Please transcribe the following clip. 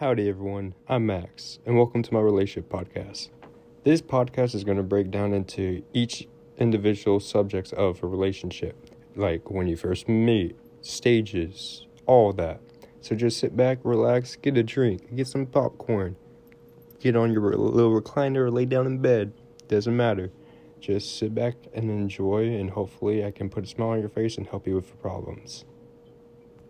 Howdy, everyone. I'm Max, and welcome to my relationship podcast. This podcast is going to break down into each individual subjects of a relationship, like when you first meet, stages, all that. So just sit back, relax, get a drink, get some popcorn, get on your little recliner, or lay down in bed. Doesn't matter. Just sit back and enjoy, and hopefully, I can put a smile on your face and help you with your problems.